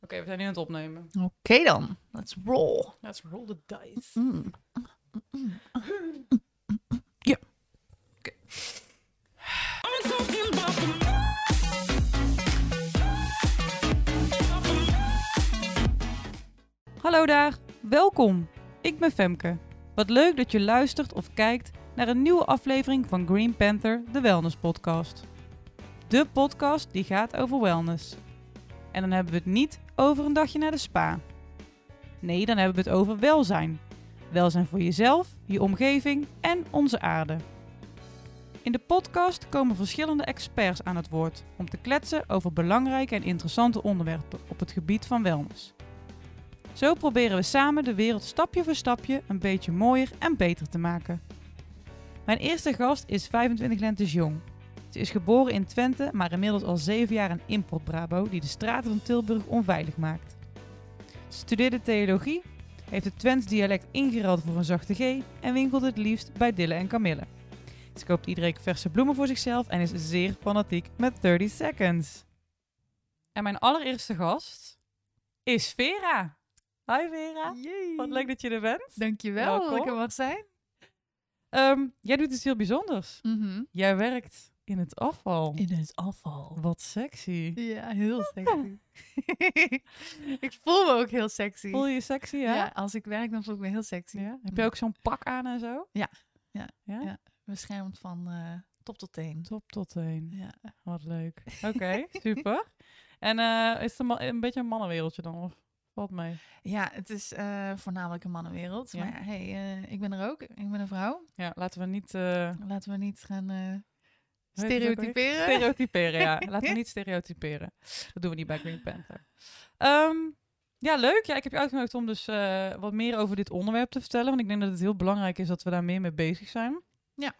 Oké, we zijn nu aan het opnemen. Oké dan, let's roll. Let's roll the dice. Mm. Hallo daar, welkom. Ik ben Femke. Wat leuk dat je luistert of kijkt naar een nieuwe aflevering van Green Panther, de Wellness Podcast. De podcast die gaat over wellness. En dan hebben we het niet over een dagje naar de spa. Nee, dan hebben we het over welzijn. Welzijn voor jezelf, je omgeving en onze aarde. In de podcast komen verschillende experts aan het woord om te kletsen over belangrijke en interessante onderwerpen op het gebied van wellness. Zo proberen we samen de wereld stapje voor stapje een beetje mooier en beter te maken. Mijn eerste gast is 25 lentes jong. Ze is geboren in Twente, maar inmiddels al 7 jaar een import-brabo die de straten van Tilburg onveilig maakt. Ze studeerde theologie, heeft het Twents dialect ingeruild voor een zachte G en winkelt het liefst bij Dille en Camille. Ze koopt iedere week verse bloemen voor zichzelf en is zeer fanatiek met 30 seconds. En mijn allereerste gast is Vera. Hi Vera. Yay. Wat leuk dat je er bent. Dankjewel dat ik Welkom. er mag zijn. Ehm, jij doet iets heel bijzonders. Mhm. Jij werkt in het afval. In het afval. Wat sexy. Ja, heel sexy. ik voel me ook heel sexy. Voel je je sexy, ja? ja? als ik werk dan voel ik me heel sexy. Ja? Heb je ook zo'n pak aan en zo? Ja. Ja. Ja? Ja. Beschermd van eh, top tot teen. Top tot teen. Ja. Wat leuk. Oké, super. En eh, is het een, beetje een mannenwereldje dan? Of valt mee? ja, het is eh, voornamelijk een mannenwereld. Ja. Maar hey, ik ben er ook. Ik ben een vrouw. Ja, laten we niet... Laten we niet gaan stereotyperen. Stereotyperen, ja. Laten we niet stereotyperen. Dat doen we niet bij Green Panther. Ehm, ja, leuk. Ja, ik heb je uitgenodigd om dus eh, wat meer over dit onderwerp te vertellen. Want ik denk dat het heel belangrijk is dat we daar meer mee bezig zijn. Ja.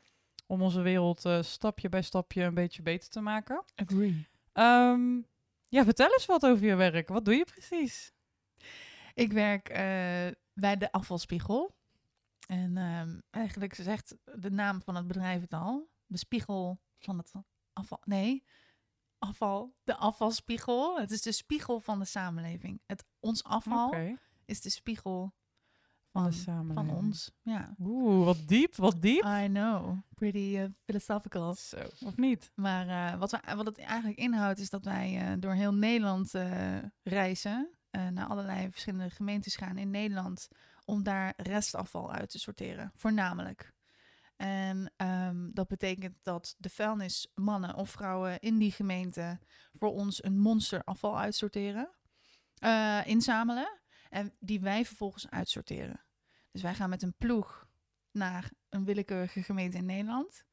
Om onze wereld eh, stapje bij stapje een beetje beter te maken. Agree. Ehm, ja, vertel eens wat over je werk. Wat doe je precies? Ik werk eh, bij de afvalspiegel. En ehm, eigenlijk zegt de naam van het bedrijf het al. De spiegel van het afval. Nee, afval. De afvalspiegel. Het is de spiegel van de samenleving. Het, ons afval is de spiegel van de samenleving. van ons. Ja. Oeh, wat diep, wat diep. I know. Pretty eh, philosophical. Zo, of niet? Maar eh, wat, we, wat het eigenlijk inhoudt is dat wij eh, door heel Nederland eh, reizen. naar allerlei verschillende gemeentes gaan in Nederland. Om daar restafval uit te sorteren. Voornamelijk. En ehm, dat betekent dat de vuilnismannen of vrouwen in die gemeente voor ons een monster afval uitsorteren. eh, inzamelen. En die wij vervolgens uitsorteren. Dus wij gaan met een ploeg naar een willekeurige gemeente in Nederland.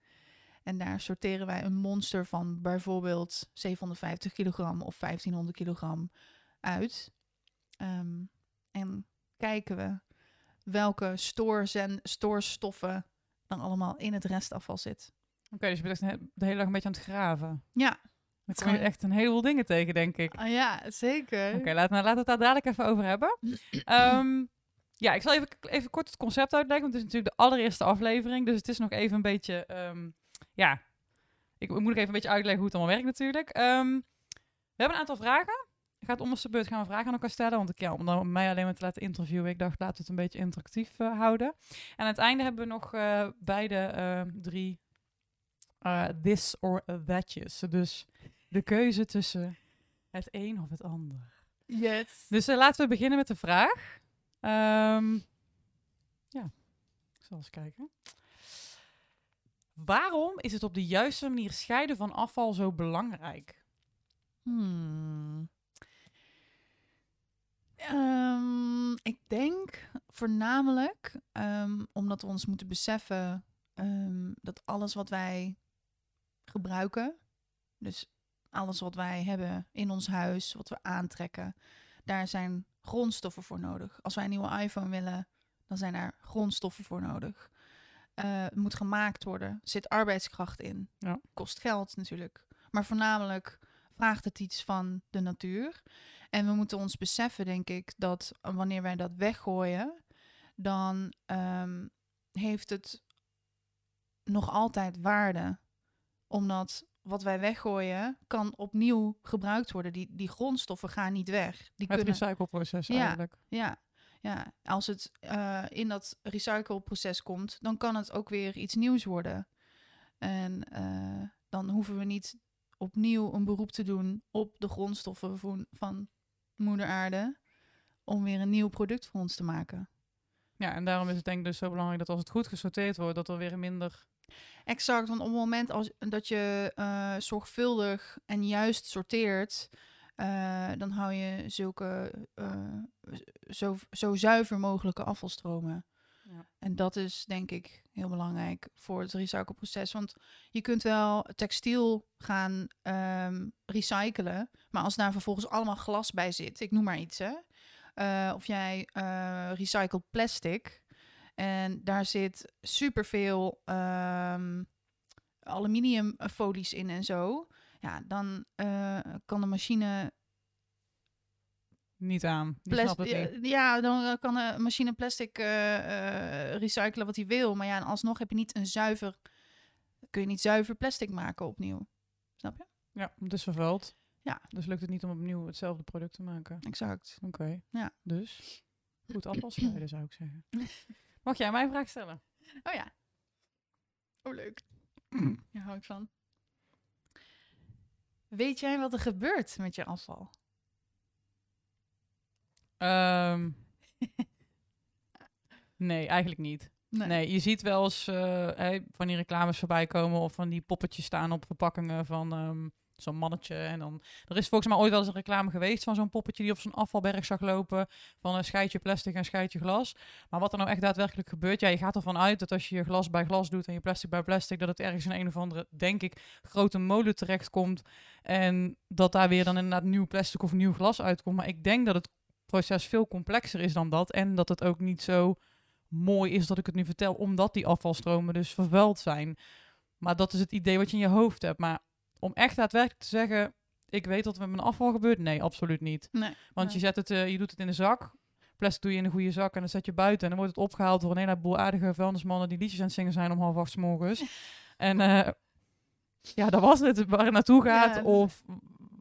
En daar sorteren wij een monster van bijvoorbeeld 750 kilogram of 1500 kilogram uit. Ehm, en kijken we welke stoorstoffen dan allemaal in het restafval zit. Oké, dus je bent echt de hele dag een beetje aan het graven. Ja, Dan kom je echt een heleboel dingen tegen, denk ik. ah, ja zeker. Oké, laten, we- laten we het daar dadelijk even over hebben. Ehm, ja, ik zal even, even kort het concept uitleggen, want het is natuurlijk de allereerste aflevering. Dus het is nog even een beetje, ehm, ja, ik, ik moet nog even een beetje uitleggen hoe het allemaal werkt natuurlijk. Ehm, we hebben een aantal vragen. Ik ga het om de beurt gaan we vragen aan elkaar stellen, want ik, ja, om dan mij alleen maar te laten interviewen, ik dacht laten we het een beetje interactief eh, houden. En aan het einde hebben we nog eh, beide eh, drie this or thatjes. Dus de keuze tussen het een of het ander. Yes. Dus laten we beginnen met de vraag. Ehm, ja, ik zal eens kijken. Waarom is het op de juiste manier scheiden van afval zo belangrijk? Hmm. Ehm, ik denk voornamelijk ehm, omdat we ons moeten beseffen ehm, dat alles wat wij gebruiken, dus alles wat wij hebben in ons huis, wat we aantrekken, daar zijn grondstoffen voor nodig. Als wij een nieuwe iPhone willen, dan zijn daar grondstoffen voor nodig. Eh, het moet gemaakt worden, er zit arbeidskracht in, Ja. kost geld natuurlijk. Maar voornamelijk vraagt het iets van de natuur. En we moeten ons beseffen, denk ik, dat wanneer wij dat weggooien, dan ehm, heeft het nog altijd waarde. Omdat wat wij weggooien kan opnieuw gebruikt worden. Die, die grondstoffen gaan niet weg. Die Het kunnen, recycleproces Ja. eigenlijk. ja, ja, als het eh, in dat recycleproces komt, dan kan het ook weer iets nieuws worden. En eh, dan hoeven we niet opnieuw een beroep te doen op de grondstoffen van, van moeder aarde om weer een nieuw product voor ons te maken. Ja, en daarom is het denk ik dus zo belangrijk dat als het goed gesorteerd wordt, dat er weer minder... Exact, want op het moment als, dat je eh, zorgvuldig en juist sorteert, eh, dan hou je zulke eh, zo, zo zuiver mogelijke afvalstromen. En dat is denk ik heel belangrijk voor het recycleproces. Want je kunt wel textiel gaan ehm, recyclen, maar als daar vervolgens allemaal glas bij zit, ik noem maar iets hè. eh, of jij eh recycled plastic en daar zit superveel ehm aluminiumfolies in en zo. Ja, dan eh, kan de machine Niet aan. Die niet. Ja, dan eh, kan de machine plastic eh, eh, recyclen wat hij wil. Maar ja, en alsnog heb je niet een zuiver. Kun je niet zuiver plastic maken opnieuw. Snap je? Ja, is vervuild. Ja. Dus lukt het niet om opnieuw hetzelfde product te maken. Exact. Oké. Ja. Dus goed afval scheiden zou ik zeggen. Mag jij mij een vraag stellen? Oh ja. Oh, leuk. Daar hou ik van. Weet jij wat er gebeurt met je afval? Ehm, nee, eigenlijk niet. Nee, je ziet wel eens hè, van die reclames voorbij komen of van die poppetjes staan op verpakkingen van ehm, zo'n mannetje. En dan, er is volgens mij ooit wel eens een reclame geweest van zo'n poppetje die op zo'n afvalberg zag lopen van een scheidje plastic en scheidje glas. Maar wat er nou echt daadwerkelijk gebeurt, ja, je gaat ervan uit dat als je je glas bij glas doet en je plastic bij plastic, dat het ergens in een of andere, denk ik, grote molen terechtkomt en dat daar weer dan inderdaad nieuw plastic of nieuw glas uitkomt. Maar ik denk dat het proces veel complexer is dan dat en dat het ook niet zo mooi is dat ik het nu vertel, omdat die afvalstromen dus vervuild zijn. Maar dat is het idee wat je in je hoofd hebt. Maar om echt daadwerkelijk te zeggen, ik weet wat er met mijn afval gebeurt, nee, absoluut niet. Nee. Want Nee. je, zet het, eh, je doet het in de zak, plastic doe je in een goede zak en dan zet je buiten. En dan wordt het opgehaald door een heleboel aardige vuilnismannen die liedjes aan het zingen zijn om half acht 's morgens. en eh, ja, dat was het, waar het naartoe gaat Ja, of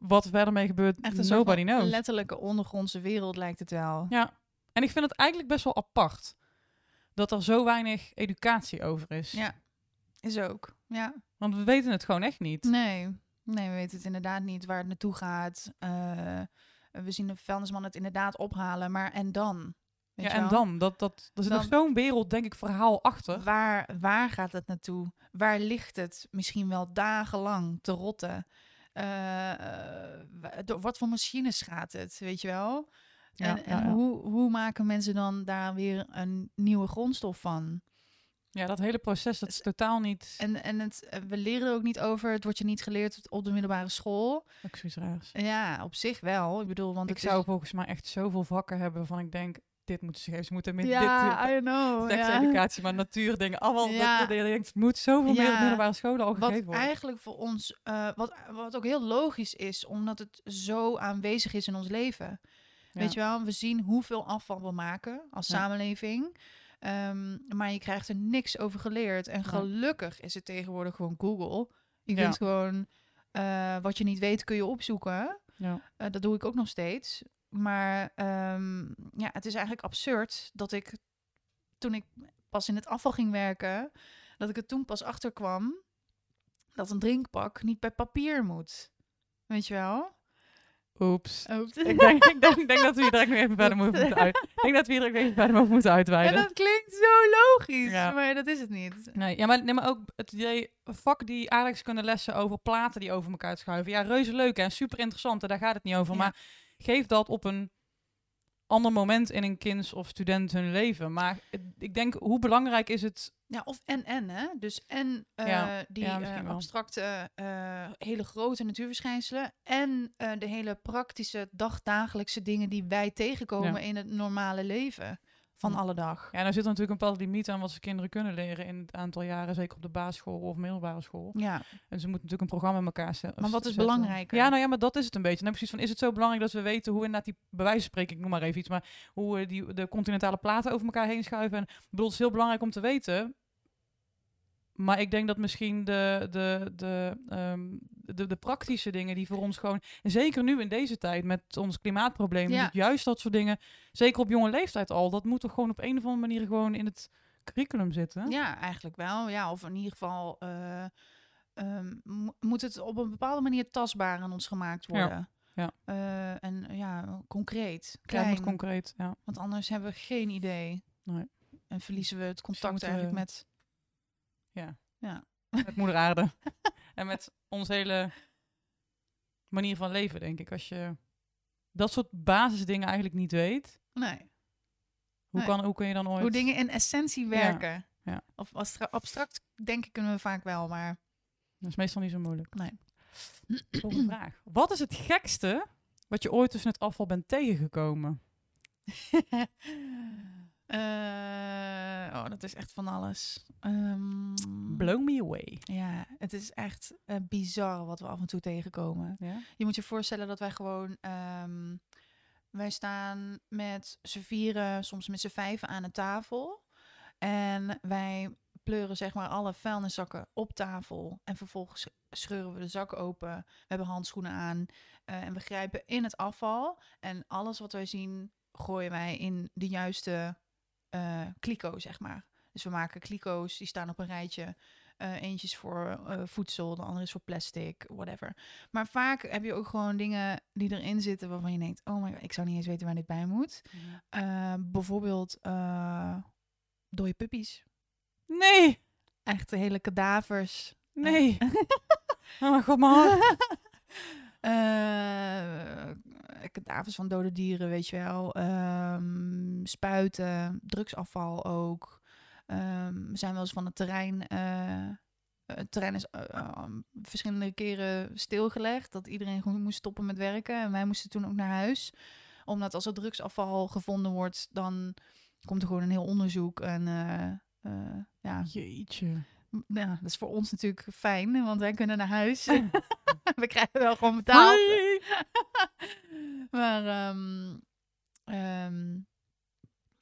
wat er verder mee gebeurt, Echt een nobody knows. letterlijke ondergrondse wereld lijkt het wel. Ja, en ik vind het eigenlijk best wel apart dat er zo weinig educatie over is. Ja. Is ook. Ja. Want we weten het gewoon echt niet. Nee. Nee, we weten het inderdaad niet waar het naartoe gaat. Eh, we zien de vuilnisman het inderdaad ophalen, maar en dan? Weet ja, en wel? dan? Dat, dat, er zit nog zo'n wereld, denk ik, verhaal achter. Waar, waar gaat het naartoe? Waar ligt het misschien wel dagenlang te rotten? Eh, eh, door wat voor machines gaat het, weet je wel? Ja, en en ja. Hoe, hoe maken mensen dan daar weer een nieuwe grondstof van? Ja, dat hele proces, dat is totaal niet... En, en het, eh, we leren er ook niet over. Het wordt je niet geleerd op de middelbare school. Ook zoiets raars. Ja, op zich wel. Ik bedoel, want Ik zou is... volgens mij echt zoveel vakken hebben waarvan ik denk, dit moeten ze geven. Ze moeten met dit... Ja, eh, I know. Ja. Sekseducatie, maar natuurdingen. Allemaal, Ja. dat, je denkt, het moet zoveel meer op Ja. middelbare scholen al Wat gegeven worden. eigenlijk voor ons, eh, wat, wat ook heel logisch is, omdat het zo aanwezig is in ons leven. Ja. Weet je wel, we zien hoeveel afval we maken als Ja. samenleving. Ehm, maar je krijgt er niks over geleerd. En gelukkig is het tegenwoordig gewoon Google. Je Ja. kunt gewoon eh, wat je niet weet, kun je opzoeken. Ja. Dat doe ik ook nog steeds. Maar ehm, ja, het is eigenlijk absurd dat ik toen ik pas in het afval ging werken, dat ik er toen pas achter kwam dat een drinkpak niet bij papier moet. Weet je wel? Oeps. Ik, denk, ik, denk, ik denk dat we hier direct nog even verder moeten uit. Ik denk dat we hier direct even verder moeten En uitweiden. dat klinkt zo logisch, Ja. maar dat is het niet. Nee, ja, maar, nee, maar ook het idee, vak die aardrijkskunde lessen over platen die over elkaar schuiven. Ja, reuze leuk en super interessant, en daar gaat het niet over. Ja. Maar geef dat op een ander moment in een kinds of student hun leven. Maar ik denk, hoe belangrijk is het... Ja, of en en, hè? Dus en eh, Ja, die ja, eh, abstracte, eh, hele grote natuurverschijnselen en de hele praktische, dagdagelijkse dingen die wij tegenkomen Ja. in het normale leven van Ja. alle dag. Ja, nou zit er natuurlijk een bepaalde limiet aan wat ze kinderen kunnen leren in het aantal jaren, zeker op de basisschool of middelbare school. Ja, En ze moeten natuurlijk een programma in elkaar zetten. Maar wat is zetten. belangrijker? Ja, nou ja, maar dat is het een beetje. Dan precies van, is het zo belangrijk dat we weten hoe inderdaad die, bij wijze van spreken, ik noem maar even iets, maar hoe eh, die, de continentale platen over elkaar heen schuiven. En ik bedoel, het is heel belangrijk om te weten. Maar ik denk dat misschien de, de, de, ehm, de, de praktische dingen die voor ons gewoon... En zeker nu in deze tijd met ons klimaatprobleem... Ja. dus juist dat soort dingen, zeker op jonge leeftijd al... dat moet toch gewoon op een of andere manier gewoon in het curriculum zitten? Ja, eigenlijk wel. Ja, of in ieder geval eh, ehm, mo- moet het op een bepaalde manier tastbaar aan ons gemaakt worden. ja. Eh, en ja, concreet, Ja, het klein. moet concreet, ja. Want anders hebben we geen idee. Nee. En verliezen we het contact moeten eigenlijk met... Ja. Ja. Met moeder aarde. en met onze hele manier van leven, denk ik. Als je dat soort basisdingen eigenlijk niet weet... Nee. Hoe, Nee. kan, hoe kun je dan ooit... Hoe dingen in essentie werken. ja. Of abstra- abstract denken kunnen we vaak wel, maar Dat is meestal niet zo moeilijk. nee. Volgende vraag. Wat is het gekste wat je ooit tussen het afval bent tegengekomen? Eh, oh, dat is echt van alles. Ehm, Blow me away. Ja, het is echt eh, bizar wat we af en toe tegenkomen. Ja? Je moet je voorstellen dat wij gewoon... ehm, wij staan met z'n vieren, soms met z'n vijven aan een tafel. En wij pleuren zeg maar alle vuilniszakken op tafel. En vervolgens scheuren we de zak open. We hebben handschoenen aan. eh, en we grijpen in het afval. En alles wat wij zien, gooien wij in de juiste kliko, zeg maar. Dus we maken kliko's, die staan op een rijtje. Eh eentje is voor eh, voedsel, de andere is voor plastic, whatever. Maar vaak heb je ook gewoon dingen die erin zitten waarvan je denkt... oh my god, ik zou niet eens weten waar dit bij moet. Eh, bijvoorbeeld dode puppies. Nee, Echt hele kadavers. nee. oh mijn god. Eh, kadavers van dode dieren, weet je wel. Ehm, spuiten, drugsafval ook. Ehm, we zijn wel eens van het terrein... eh, het terrein is eh, eh, verschillende keren stilgelegd. Dat iedereen gewoon moest stoppen met werken. En wij moesten toen ook naar huis. Omdat als er drugsafval gevonden wordt... dan komt er gewoon een heel onderzoek. En eh, eh, ja, Jeetje. Ja, dat is voor ons natuurlijk fijn, want wij kunnen naar huis. We krijgen wel gewoon betaald. Maar, ehm, ehm,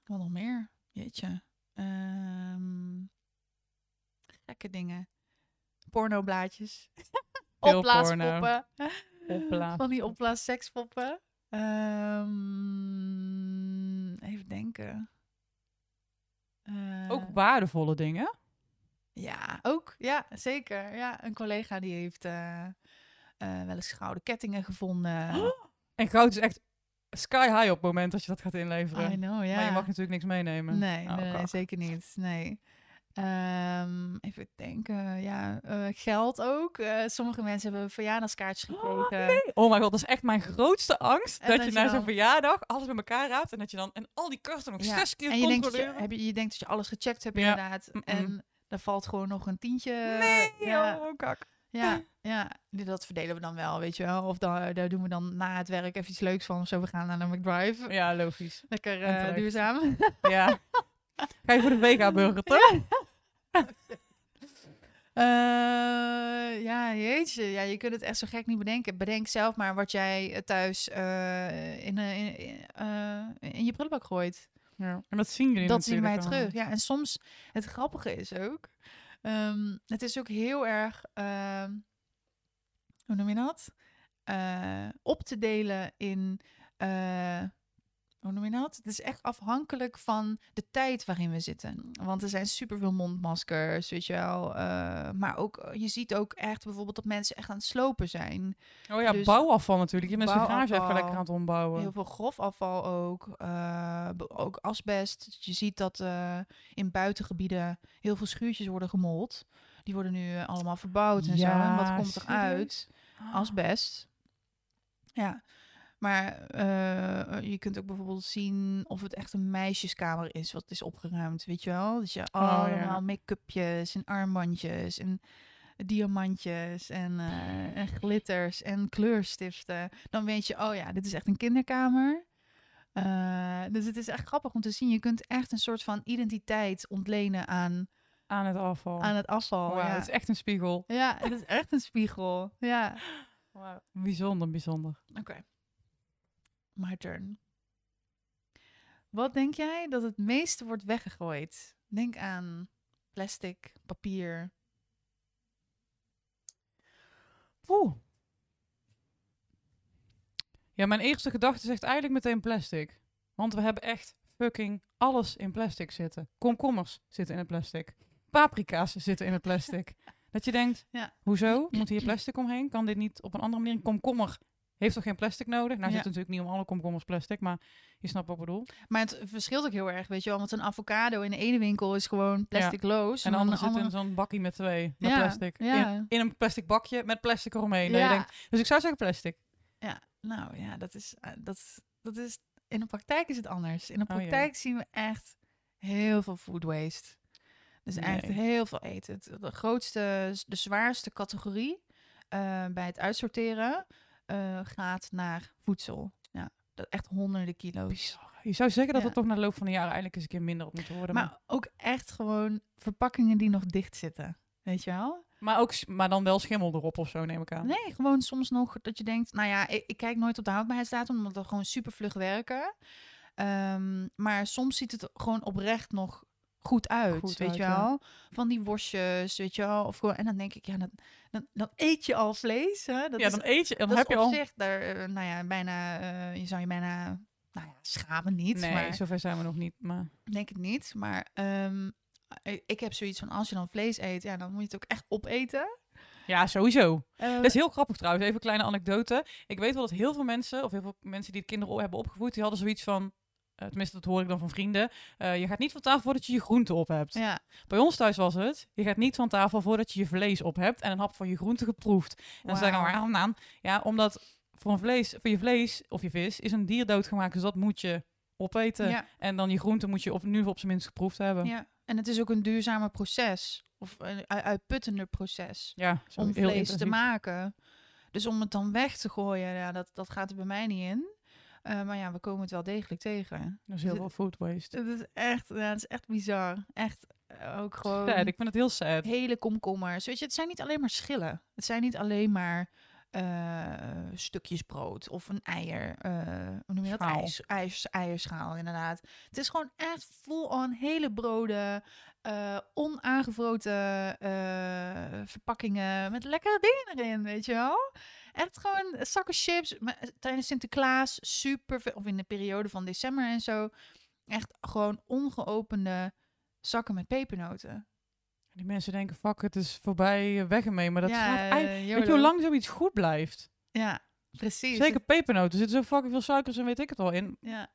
wat nog meer? Jeetje. Ehm, gekke dingen. Pornoblaadjes. Veel Opblaaspoppen. Opblaas. Van die opblaas sekspoppen. Even denken. Ook waardevolle dingen. Ja, ook. Ja, zeker. Ja, een collega die heeft eh, eh, wel eens gouden kettingen gevonden. En goud is echt sky high op het moment dat je dat gaat inleveren. I know, ja. Maar je mag natuurlijk niks meenemen. Nee, Oh, nee, nee, zeker niet. Nee. Ehm, even denken. Ja, eh, geld ook. Sommige mensen hebben verjaardagskaartjes gekregen. Oh mijn god, dat is echt mijn grootste angst. En dat, je na zo'n verjaardag alles bij elkaar raapt. En dat je dan en al die karten nog Ja, zes keer En je denkt, dat je, heb je, je denkt dat je alles gecheckt hebt, Ja. inderdaad. En er valt gewoon nog een tientje. nee, ja, oh, kak. ja, ja, dat verdelen we dan wel, weet je wel. Of dan, daar doen we dan na het werk even iets leuks van. Of zo, we gaan naar de McDrive. Ja, logisch. Lekker terecht. duurzaam. Ja. Ga je voor de vega-burger, toch? Eh, ja, jeetje. Ja, je kunt het echt zo gek niet bedenken. Bedenk zelf maar wat jij eh, thuis in, in, in, in je prullenbak gooit. Ja. En dat zien jullie Dat zien wij terug. Ja, en soms, het grappige is ook, ehm, het is ook heel erg, ehm, hoe noem je dat? Eh, op te delen in, eh, hoe noem je dat? Het is echt afhankelijk van de tijd waarin we zitten. Want er zijn superveel mondmaskers, weet je wel. eh, maar ook, eh, je ziet ook echt bijvoorbeeld dat mensen echt aan het slopen zijn. Oh ja, Dus- bouwafval natuurlijk. Je bent zijn garage even lekker aan het ombouwen. Heel veel grofafval ook. eh, ook asbest. Je ziet dat in buitengebieden heel veel schuurtjes worden gemold. Die worden nu allemaal verbouwd en zo. En wat komt er serieus? uit? Asbest. Ja. Maar eh, je kunt ook bijvoorbeeld zien of het echt een meisjeskamer is wat is opgeruimd, weet je wel? Dus je Oh, ja. allemaal make-upjes en armbandjes en diamantjes en, eh, en glitters en kleurstiften. Dan weet je, oh ja, dit is echt een kinderkamer. Eh, dus het is echt grappig om te zien. Je kunt echt een soort van identiteit ontlenen aan, Aan het afval. aan het afval. Ja. het is echt een spiegel. ja, het is echt een spiegel. Ja. Bijzonder, bijzonder. Oké my turn. Wat denk jij dat het meeste wordt weggegooid? Denk aan plastic, papier. Oeh. Ja, mijn eerste gedachte zegt eigenlijk meteen plastic. Want we hebben echt fucking alles in plastic zitten. Komkommers zitten in het plastic. Paprika's zitten in het plastic. Dat je denkt, ja. hoezo? Moet hier plastic omheen? Kan dit niet op een andere manier? Een komkommer heeft toch geen plastic nodig? Nou Ja. zit natuurlijk niet om alle komkommers plastic, maar je snapt wat ik bedoel. Maar het verschilt ook heel erg, weet je wel. Want een avocado in de ene winkel is gewoon plasticloos. En de andere zit in andere- zo'n bakkie met twee, met Ja, plastic. ja. In, in een plastic bakje met plastic eromheen. Dat je Ja. denkt, dus ik zou zeggen plastic. Nou ja, dat is, eh, dat, dat is... In de praktijk is het anders. In de Oh, praktijk zien we echt heel veel food waste. Dus echt Nee. heel veel eten. De grootste, de zwaarste categorie eh, bij het uitsorteren eh, gaat naar voedsel. Ja, dat echt honderden kilo's. Je zou zeggen dat Ja. het toch na de loop van de jaren eigenlijk eens een keer minder had moeten worden. Maar, Maar ook echt gewoon verpakkingen die nog dicht zitten. Weet je wel? maar, ook, maar dan wel schimmel erop of zo, neem ik aan. Nee, gewoon soms nog dat je denkt, nou ja, ik, ik kijk nooit op de houdbaarheidsdatum, omdat we gewoon super vlug werken. Ehm, maar soms ziet het gewoon oprecht nog goed uit, Goed weet uit, je ja. wel? Van die worstjes, weet je wel? Of gewoon, en dan denk ik, ja, dan, dan, dan eet je al vlees, hè? Dat ja, is, dan eet je dan dat heb is je op al... zich, daar, eh, nou ja, bijna, eh, je zou je bijna, nou ja, schamen niet, Nee, maar zover zijn we nog niet. Maar denk het niet. Maar ehm, ik- ik heb zoiets van, als je dan vlees eet, ja, dan moet je het ook echt opeten. ja, sowieso. Eh, Dat is heel grappig trouwens. Even een kleine anekdote. Ik weet wel dat heel veel mensen, of heel veel mensen die de kinderen hebben opgevoed, die hadden zoiets van... eh, tenminste, dat hoor ik dan van vrienden. eh, je gaat niet van tafel voordat je je groente op hebt. ja, Bij ons thuis was het. Je gaat niet van tafel voordat je je vlees op hebt en een hap van je groente geproefd. En dan zeggen we, waarom dan? Ja, omdat voor, een vlees, voor je vlees of je vis is een dier doodgemaakt. Dus dat moet je opeten. ja. En dan je groente moet je op, nu op zijn minst geproefd hebben. Ja, Ja, en het is ook een duurzamer proces. Of een ui- uitputtender proces. zo om vlees te maken. Dus om het dan weg te gooien, ja, dat, dat gaat er bij mij niet in. Eh, maar ja, we komen het wel degelijk tegen. Dat is heel Het- veel food waste. Het is echt, ja, het is echt bizar. Echt eh, ook gewoon Sad, ik vind het heel sad. hele komkommers. Weet je, het zijn niet alleen maar schillen. Het zijn niet alleen maar eh, stukjes brood of een eier. eh, hoe noem je dat? IJs, ijs, eierschaal, inderdaad. Het is gewoon echt full-on hele broden, eh, onaangevroten verpakkingen met lekkere dingen erin, weet je wel? Echt gewoon zakken chips. Maar tijdens Sinterklaas super veel, of in de periode van december en zo. Echt gewoon ongeopende zakken met pepernoten. Die mensen denken, fuck, het is voorbij, eh, weg ermee. Maar dat ja, gaat eigenlijk... eh, Weet je YOLO. hoe lang zoiets goed blijft? Ja, precies. Zeker pepernoten. Er zitten zo fucking veel suikers en weet ik het al in. Ja.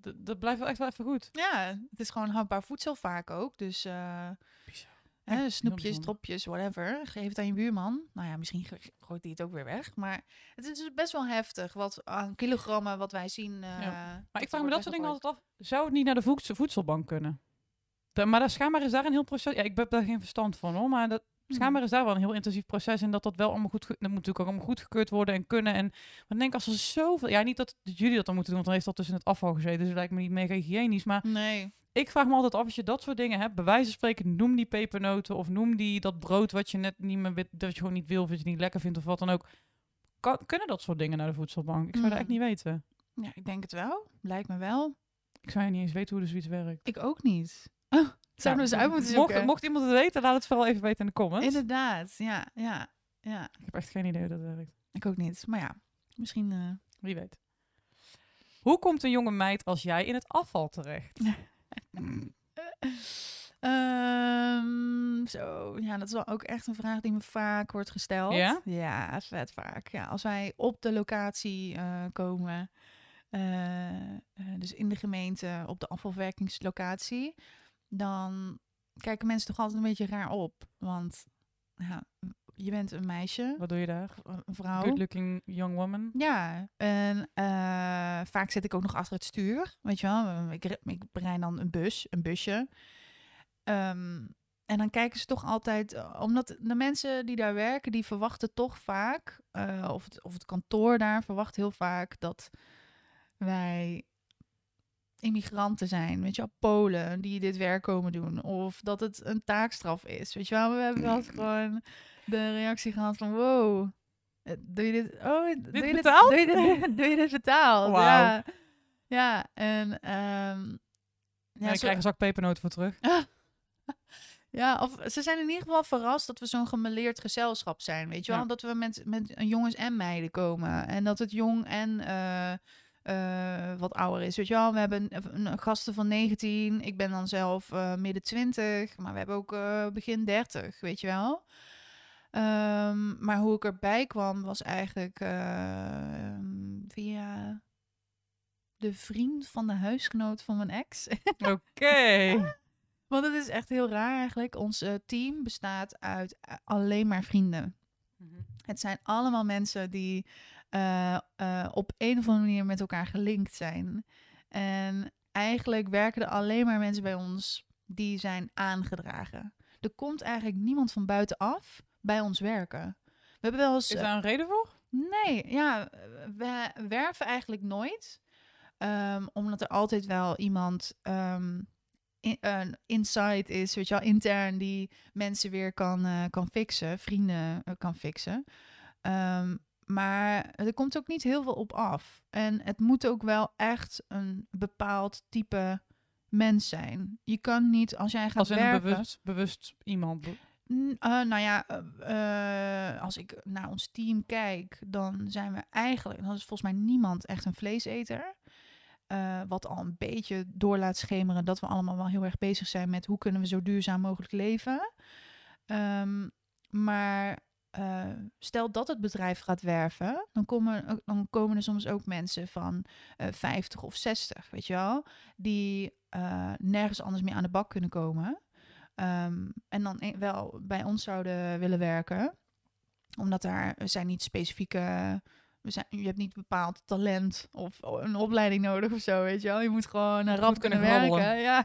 D- dat blijft wel echt wel even goed. ja, het is gewoon houdbaar voedsel vaak ook. Dus eh, Bizar. Hè, snoepjes, dropjes, whatever. Geef het aan je buurman. Nou ja, misschien gooit hij het ook weer weg. Maar het is dus best wel heftig wat aan kilogrammen wat wij zien. eh, Maar ik vraag me dat soort dingen altijd af. Zou het niet naar de voedsel- voedselbank kunnen? Da- maar dat schijnbaar is daar een heel proces. Ja, ik heb daar geen verstand van hoor. Maar dat, Hmm. schijnbaar is daar wel een heel intensief proces. En dat dat wel allemaal goed. Dat moet natuurlijk ook allemaal goedgekeurd worden en kunnen. En maar ik denk als er zoveel. Ja, niet dat jullie dat dan moeten doen, want dan heeft dat tussen het afval gezeten. Dus het lijkt me niet mega hygiënisch. Maar Nee. Ik vraag me altijd af als je dat soort dingen hebt. Bij wijze van spreken, noem die pepernoten. Of noem die dat brood wat je net niet meer dat je gewoon niet wil, of dat je niet lekker vindt of wat dan ook. Kan, kunnen dat soort dingen naar de voedselbank? Ik zou dat Hmm. echt niet weten. Ja, ik denk het wel. Lijkt me wel. Ik zou niet eens weten hoe er zoiets werkt. Ik ook niet. Oh, zouden we eens uit moeten zoeken. Mocht, mocht iemand het weten, laat het vooral even weten in de comments. Inderdaad, ja, ja, ja. Ik heb echt geen idee hoe dat werkt. Ik ook niet. Maar ja, misschien... eh, Wie weet. Hoe komt een jonge meid als jij in het afval terecht? Ehm, zo, ja, dat is wel ook echt een vraag die me vaak wordt gesteld. Ja? Ja, vet vaak. Ja, als wij op de locatie eh, komen, eh, eh, dus in de gemeente, op de afvalverkingslocatie, dan kijken mensen toch altijd een beetje raar op. Want ja, je bent een meisje, Wat doe je daar? een vrouw. Good looking young woman. Ja, en eh, vaak zit ik ook nog achter het stuur. Weet je wel, ik, ik brei dan een bus, een busje. Ehm, en dan kijken ze toch altijd, eh, omdat de mensen die daar werken, die verwachten toch vaak, eh, of, het, of het kantoor daar verwacht heel vaak dat wij immigranten zijn, weet je wel, Polen die dit werk komen doen. Of dat het een taakstraf is, weet je wel. We hebben wel eens gewoon de reactie gehad van, wow, eh, doe je dit, oh, doe je betaald? Dit, doe, je dit, doe je dit betaald? Wauw. Ja. ja, en... ehm Ja, ja, ik krijg een zak pepernoten voor terug. Ja, of ze zijn in ieder geval verrast dat we zo'n gemeleerd gezelschap zijn. Weet je wel? Ja. Dat we met, met jongens en meiden komen. En dat het jong en eh, eh, wat ouder is. Weet je wel? We hebben gasten van 19. Ik ben dan zelf midden 20. Maar we hebben ook begin 30. Weet je wel? Ehm, maar hoe ik erbij kwam was eigenlijk eh, via de vriend van de huisgenoot van mijn ex. Oké. Want het is echt heel raar eigenlijk. Ons eh, team bestaat uit eh, alleen maar vrienden. Het zijn allemaal mensen die op een of andere manier met elkaar gelinkt zijn. En eigenlijk werken er alleen maar mensen bij ons die zijn aangedragen. Er komt eigenlijk niemand van buitenaf bij ons werken. We hebben wel eens... Is daar een reden voor? Nee, ja, we werven eigenlijk nooit. Ehm, omdat er altijd wel iemand ehm in, een inside is, weet je wel, intern die mensen weer kan, eh, kan fixen, vrienden eh, kan fixen. Ehm, maar er komt ook niet heel veel op af. En het moet ook wel echt een bepaald type mens zijn. Je kan niet, als jij gaat Als in een werken... bewust, bewust iemand. Eh, nou ja, eh, eh, als ik naar ons team kijk, dan zijn we eigenlijk, dan is volgens mij niemand echt een vleeseter. Wat al een beetje door laat schemeren dat we allemaal wel heel erg bezig zijn met hoe kunnen we zo duurzaam mogelijk leven. Ehm, maar stel dat het bedrijf gaat werven, dan komen, dan komen er soms ook mensen van eh 50 of 60, weet je wel, die nergens anders meer aan de bak kunnen komen. Ehm, en dan wel bij ons zouden willen werken. Omdat daar er zijn niet specifieke. We zijn, je hebt niet bepaald talent of een opleiding nodig of zo, weet je wel. Je moet gewoon een rap kunnen kunnen werken. Ja.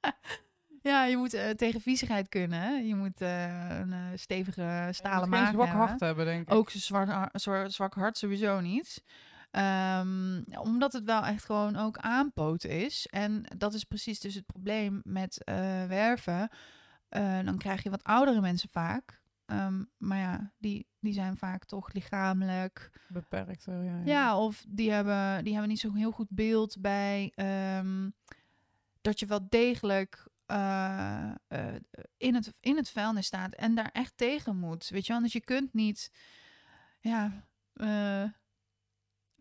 ja, je moet eh, tegen viezigheid kunnen. Je moet eh, een eh, stevige stalen maag maag zwak hart hebben, denk ik. Ook zwak, zwak hart sowieso niet. Ehm, omdat het wel echt gewoon ook aanpoten is. En dat is precies dus het probleem met eh, werven. Eh, dan krijg je wat oudere mensen vaak. Ehm, maar ja, die, die zijn vaak toch lichamelijk. Beperkt. ja, ja. Ja, of die hebben, die hebben niet zo'n heel goed beeld bij ehm, dat je wel degelijk eh, in, het, in het vuilnis staat en daar echt tegen moet. Weet je wel, dus je kunt niet. Ja,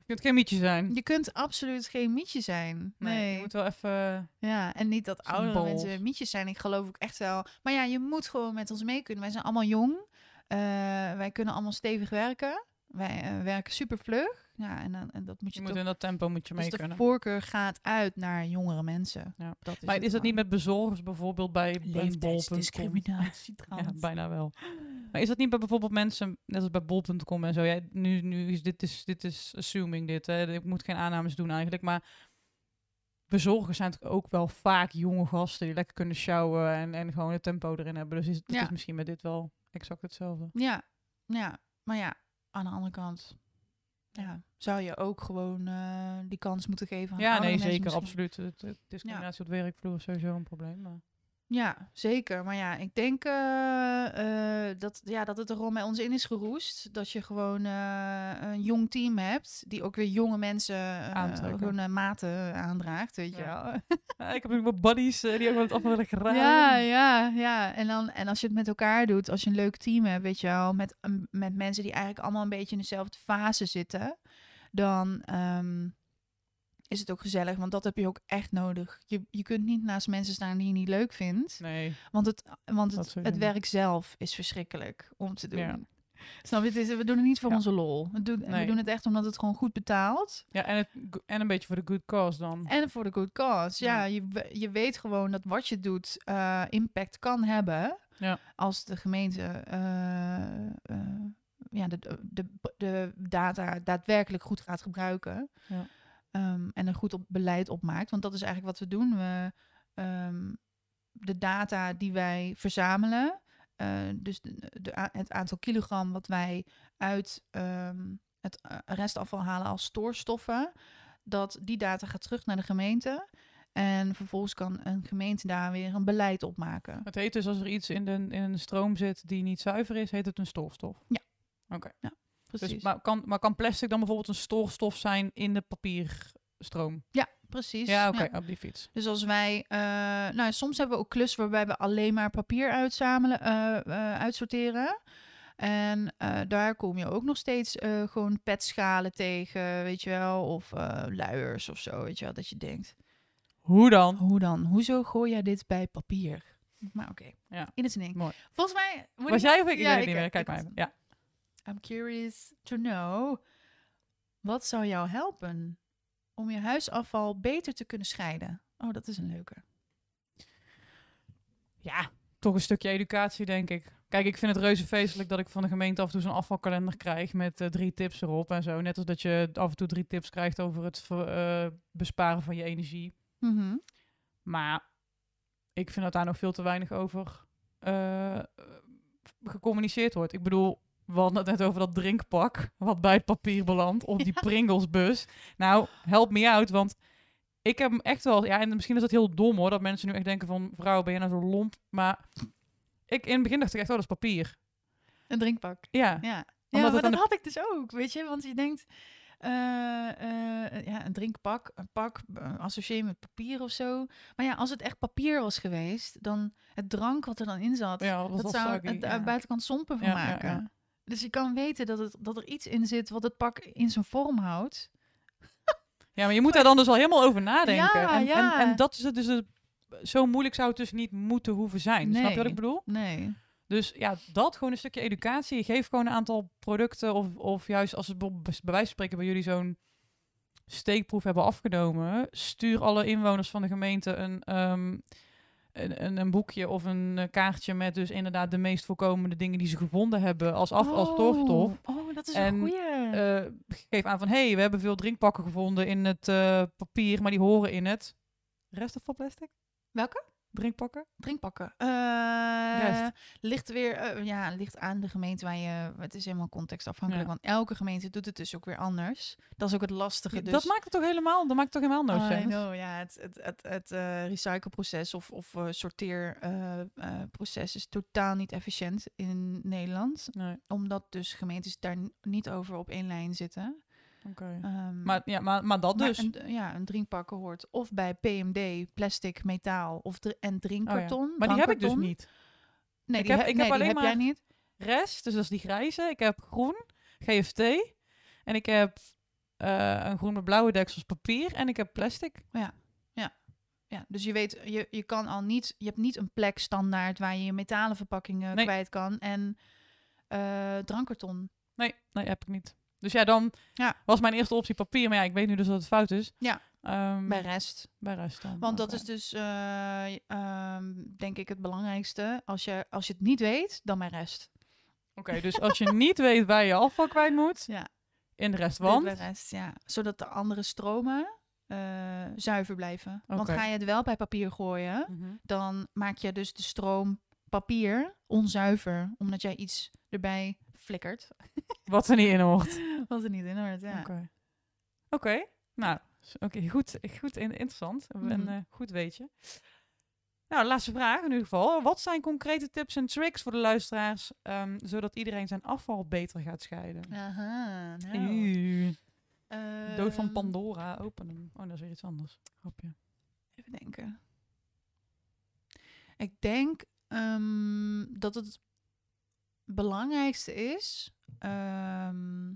Je kunt geen mietje zijn. je kunt absoluut geen mietje zijn. Nee. Je moet wel even... Ja, en niet dat oudere bol. mensen mietjes zijn. Ik geloof ook echt wel. Maar ja, je moet gewoon met ons mee kunnen. Wij zijn allemaal jong. Eh, wij kunnen allemaal stevig werken. Wij eh, werken super vlug. Ja, en, dan en dat moet je, Je moet toch... in dat tempo moet je mee dus de kunnen. voorkeur gaat uit naar jongere mensen. Ja. Dat Maar het is dat niet met bezorgers bijvoorbeeld bij bol.com? leeftijdsdiscriminatie Ja, trouwens? bijna wel. Maar is dat niet bij bijvoorbeeld mensen, net als bij bol.com en zo? Ja, nu, nu is dit is, dit is assuming dit. Hè. Ik moet geen aannames doen eigenlijk. Maar bezorgers zijn toch ook wel vaak jonge gasten die lekker kunnen sjouwen en, en gewoon het tempo erin hebben. Dus is, het Ja. is misschien met dit wel exact hetzelfde. Ja, ja, maar ja, aan de andere kant ja, zou je ook gewoon eh, die kans moeten geven aan Ja, nee, zeker, misschien. absoluut. Het, het- discriminatie op de werkvloer is sowieso een probleem. Maar... Ja, zeker. Maar ja, ik denk eh, eh, dat, ja, dat het er gewoon bij ons in is geroest. Dat je gewoon eh, een jong team hebt die ook weer jonge mensen eh, maten aandraagt, weet je wel. Ja, ik heb ook wel buddies die ook wel het af willen. Ja, ja, ja. En, dan, en als je het met elkaar doet, als je een leuk team hebt, weet je wel, met, met mensen die eigenlijk allemaal een beetje in dezelfde fase zitten, dan ehm, is het ook gezellig, want dat heb je ook echt nodig. Je, je kunt niet naast mensen staan die je niet leuk vindt, Nee, want het, want het, het werk zelf is verschrikkelijk om te doen. Ja. Snap je? Het is, we doen het niet voor Ja. onze lol. We doen, we Nee. doen het echt omdat het gewoon goed betaalt. ja, en, het, en een beetje voor de good cause dan. En voor de good cause. Ja, Ja. je, we- je weet gewoon dat wat je doet eh, impact kan hebben. Ja. Als de gemeente eh, eh, ja, de, de, de data daadwerkelijk goed gaat gebruiken. Ja. Ehm, en er goed op beleid opmaakt. Want dat is eigenlijk wat we doen. We, ehm, de data die wij verzamelen. eh, dus de, het aantal kilogram wat wij uit ehm, het eh, restafval halen als stoorstoffen. Dat die data gaat terug naar de gemeente. En vervolgens kan een gemeente daar weer een beleid op maken. Het heet dus als er iets in de, in een stroom zit die niet zuiver is, heet het een stoorstof. Precies. Dus, maar, kan, maar kan plastic dan bijvoorbeeld een stoorstof zijn in de papierstroom? ja, precies. Ja, oké, op die fiets. Dus als wij, eh, nou, soms hebben we ook klussen waarbij we alleen maar papier uitzamelen, eh, eh, uitsorteren. En daar kom je ook nog steeds gewoon petschalen tegen, weet je wel, of luiers of zo, weet je wel, dat je denkt, Hoe dan? hoe dan? Hoezo gooi jij dit bij papier? Maar oké, Ja. in het ding. Mooi. Volgens mij... moet Was ik- jij of ik? Ik Ja, weet meer. Kijk ik maar even. Ja. I'm curious to know, wat zou jou helpen om je huisafval beter te kunnen scheiden? Oh, dat is een leuke. ja, toch een stukje educatie, denk ik. Kijk, ik vind het reuze feestelijk dat ik van de gemeente af en toe zo'n afvalkalender krijg met eh, drie tips erop en zo. Net als dat je af en toe drie tips krijgt over het eh, besparen van je energie. Mhm. Maar ik vind dat daar nog veel te weinig over eh, gecommuniceerd wordt. Ik bedoel, we hadden het net over dat drinkpak wat bij het papier belandt. Of die Pringlesbus. Nou, help me out, want ik heb hem echt wel... Ja, en misschien is dat heel dom hoor, dat mensen nu echt denken van... Vrouw, ben je nou zo lomp? Maar ik, in het begin dacht ik echt, oh, dat is papier. Een drinkpak. Ja, Ja, ja maar dat de- had ik dus ook, weet je. Want je denkt, eh, eh, ja, een drinkpak, een pak, eh, associeer je met papier of zo. Maar ja, als het echt papier was geweest, dan het drank wat er dan in zat, ja dat, wel zou het ja. uit buitenkant sompen van Ja, ja, maken. Dus je kan weten dat, het, dat er iets in zit wat het pak in zijn vorm houdt. Ja, maar je moet daar dan dus al helemaal over nadenken. Ja, en, ja. En, en dat is het dus... het- zo moeilijk zou het dus niet moeten hoeven zijn. Snap je wat Nee. ik bedoel? Nee. Dus ja, dat gewoon een stukje educatie. Geef gewoon een aantal producten. Of, of juist als het bij bij wijze van spreken bij jullie zo'n steekproef hebben afgenomen. Stuur alle inwoners van de gemeente een, ehm, een, een, boekje of een eh, kaartje met dus inderdaad de meest voorkomende dingen die ze gevonden hebben als af als stoofstof. Oh, oh, dat is En, een goeie. Eh, geef aan van, hé, hey, we hebben veel drinkpakken gevonden in het eh, papier, maar die horen in het restafvalplastic. Welke? Drinkpakken? Drinkpakken. Eh Juist. ligt weer, eh, ja, ligt aan de gemeente waar je. Het is helemaal contextafhankelijk, Ja. want elke gemeente doet het dus ook weer anders. Dat is ook het lastige. Dus. Dat maakt het toch helemaal, dat maakt het toch helemaal no know, ja, het, het, het, het eh, recycleproces of, of eh, sorteerproces is totaal niet efficiënt in Nederland. Nee, Omdat dus gemeentes daar niet over op één lijn zitten. Oké. Ehm, Maar, ja, maar, maar dat maar dus. een, ja, een drinkpakken hoort of bij PMD, plastic, metaal of dr- en Oh ja. Maar drinkkarton. die heb ik dus niet. Nee, Ik die, heb- ik nee, heb alleen heb jij maar- niet. Rest, dus dat is die grijze. Ik heb groen, GFT. En ik heb eh, een groen met blauwe deksels papier. En ik heb plastic. Ja, dus je weet, je, je kan al niet, je hebt niet een plek standaard waar je je metalen verpakkingen Nee. kwijt kan en eh drankkarton. Nee, nee, heb ik niet. Dus ja, dan Ja. was mijn eerste optie papier. Maar ja, ik weet nu dus dat het fout is. Ja. Ehm, Bij rest. bij rest dan. Want dat is dus, eh, ehm, denk ik, het belangrijkste. Als je, als je het niet weet, dan bij rest. Oké, dus als je niet weet waar je afval kwijt moet, Ja. in de rest, want... Bij rest, ja. Zodat de andere stromen eh, zuiver blijven. Want ga je het wel bij papier gooien, Mhm. dan maak je dus de stroom papier onzuiver. Omdat jij iets erbij flikkert. Wat er niet in hoort. Wat er niet in hoort, ja. Oké. Oké, nou, oké, goed, goed in- interessant. En Mhm. eh, goed weet je. Nou, laatste vraag in ieder geval. Wat zijn concrete tips en tricks voor de luisteraars, ehm, zodat iedereen zijn afval beter gaat scheiden? Aha, nou. Oeh, Dood van Ehm, Pandora, open hem. Oh, dat is weer iets anders. Grapje. Even denken. Ik denk ehm, dat het belangrijkste is ehm,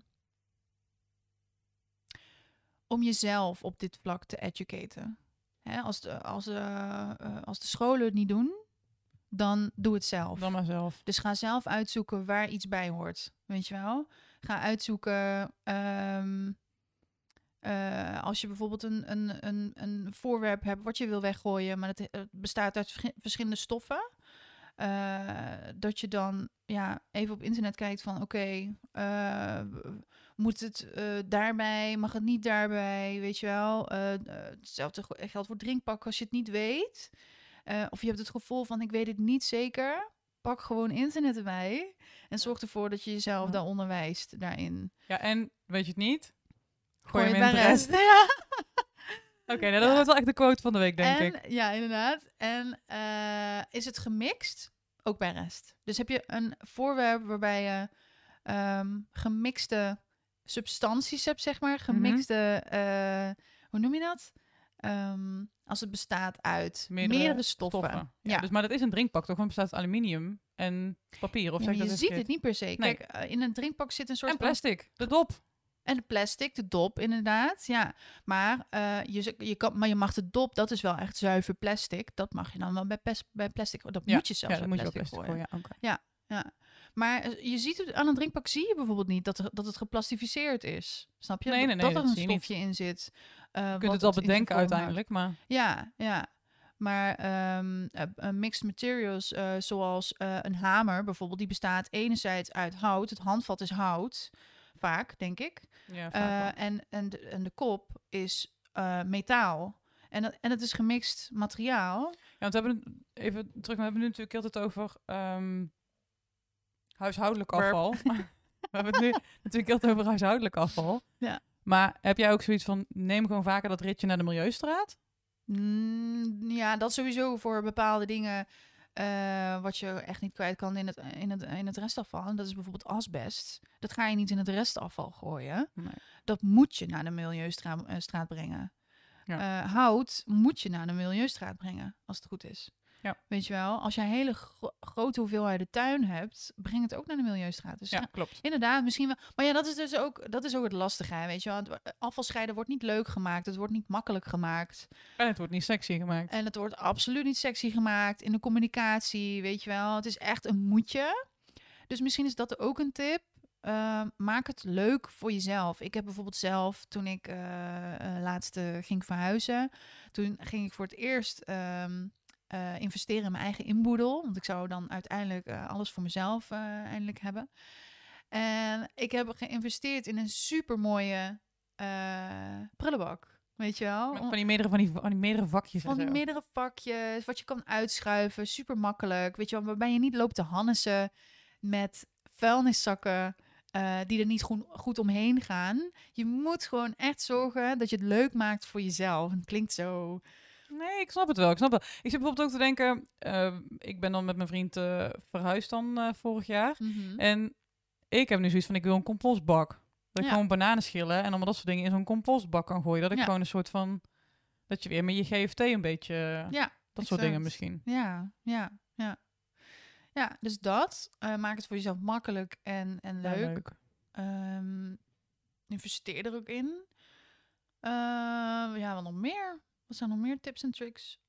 om jezelf op dit vlak te educaten. Hè, als, de, als, eh, eh, als de scholen het niet doen, dan doe het zelf. Dan maar zelf. Dus ga zelf uitzoeken waar iets bij hoort. Weet je wel? Ga uitzoeken. ehm, eh, als je bijvoorbeeld een, een, een, een voorwerp hebt wat je wil weggooien, maar het, bestaat uit verschi- verschillende stoffen. Eh, dat je dan ja, even op internet kijkt van oké, eh, moet het eh, daarbij, mag het niet daarbij, weet je wel. Hetzelfde ge- geldt voor drinkpakken als je het niet weet. Of je hebt het gevoel van ik weet het niet zeker pak gewoon internet erbij en zorg ervoor dat je jezelf Ja. daar onderwijst daarin. Ja, en weet je het niet? Gooi in bij de rest. Ja. Oké, nou, dat Ja. wordt wel echt de quote van de week, denk en, ik. Ja, inderdaad. En eh, is het gemixt? Ook bij rest. Dus heb je een voorwerp waarbij je ehm, gemixte substanties hebt, zeg maar. Gemixte, eh, hoe noem je dat? ehm, als het bestaat uit Meerdere meerdere, stoffen. Ja. Ja. Dus, maar dat is een drinkpak toch? Want het bestaat uit aluminium en papier. Of Ja, zeg je dat ziet het niet per se. Nee. Kijk, eh, in een drinkpak zit een soort En van plastic. De dop. En de plastic, de dop inderdaad, ja. Maar, eh, je, je kan, maar je mag de dop, dat is wel echt zuiver plastic. Dat mag je dan wel bij, pes- bij plastic, dat Ja, moet je zelfs ja, bij moet je ook plastic, plastic gooien. gooien. Ja, oké. Ja. Maar eh, je ziet het aan een drinkpak zie je bijvoorbeeld niet dat, er, dat het geplastificeerd is. Snap je? Nee, nee, nee, dat dat er een stofje in zit. eh, Je kunt het al bedenken uiteindelijk, maar Ja, ja. Maar ehm, eh, eh, mixed materials, zoals een hamer bijvoorbeeld, die bestaat enerzijds uit hout. Het handvat is hout, vaak, denk ik. ja, vaak Eh, wel. en, en, de, en de kop is eh, metaal. En, en het is gemixt materiaal. Ja, want we hebben even terug, we hebben nu natuurlijk het over ehm, huishoudelijk afval. we hebben het nu natuurlijk het over huishoudelijk afval. Ja. Maar heb jij ook zoiets van, neem gewoon vaker dat ritje naar de Milieustraat? Mm, ja, dat sowieso voor bepaalde dingen eh, wat je echt niet kwijt kan in het, in, het, in het restafval. En dat is bijvoorbeeld asbest. Dat ga je niet in het restafval gooien. Nee. Dat moet je naar de milieustraat eh, brengen. Ja. Eh, hout moet je naar de milieustraat brengen, als het goed is. Ja. Weet je wel, als je een hele gro- grote hoeveelheden tuin hebt, breng het ook naar de milieustraat. Dus Ja, klopt. Inderdaad, misschien wel. Maar ja, dat is dus ook, dat is ook het lastige, hè, weet je wel. Afvalscheiden wordt niet leuk gemaakt. Het wordt niet makkelijk gemaakt. En het wordt niet sexy gemaakt. En het wordt absoluut niet sexy gemaakt in de communicatie, weet je wel. Het is echt een moetje. Dus misschien is dat ook een tip. Uh, maak het leuk voor jezelf. Ik heb bijvoorbeeld zelf, toen ik uh, uh, laatst ging verhuizen, toen ging ik voor het eerst um, uh, investeren in mijn eigen inboedel. Want ik zou dan uiteindelijk uh, alles voor mezelf uh, eindelijk hebben. En ik heb geïnvesteerd in een super mooie uh, prullenbak. Weet je wel? Van die meerdere, van die, van die meerdere vakjes. Van die meerdere vakjes, wat je kan uitschuiven. Super makkelijk. Weet je wel, waarbij je niet loopt te hannissen met vuilniszakken. Uh, die er niet goed, goed omheen gaan. Je moet gewoon echt zorgen dat je het leuk maakt voor jezelf. Het klinkt zo. Nee, ik snap het wel. Ik snap het. Ik zit bijvoorbeeld ook te denken. Uh, ik ben dan met mijn vriend uh, verhuisd dan uh, vorig jaar. Mm -hmm. En ik heb nu zoiets van: ik wil een compostbak. Dat ik ja. gewoon bananen schillen en allemaal dat soort dingen in zo'n compostbak kan gooien. Dat ik ja. gewoon een soort van. Dat je weer met je GFT een beetje. Ja, dat exact. soort dingen misschien. Ja, ja, ja. Ja, dus dat. Maak het voor jezelf makkelijk en, en leuk. Ja, leuk. Um, investeer er ook in. Uh, ja, wat nog meer? Wat zijn nog meer tips en tricks?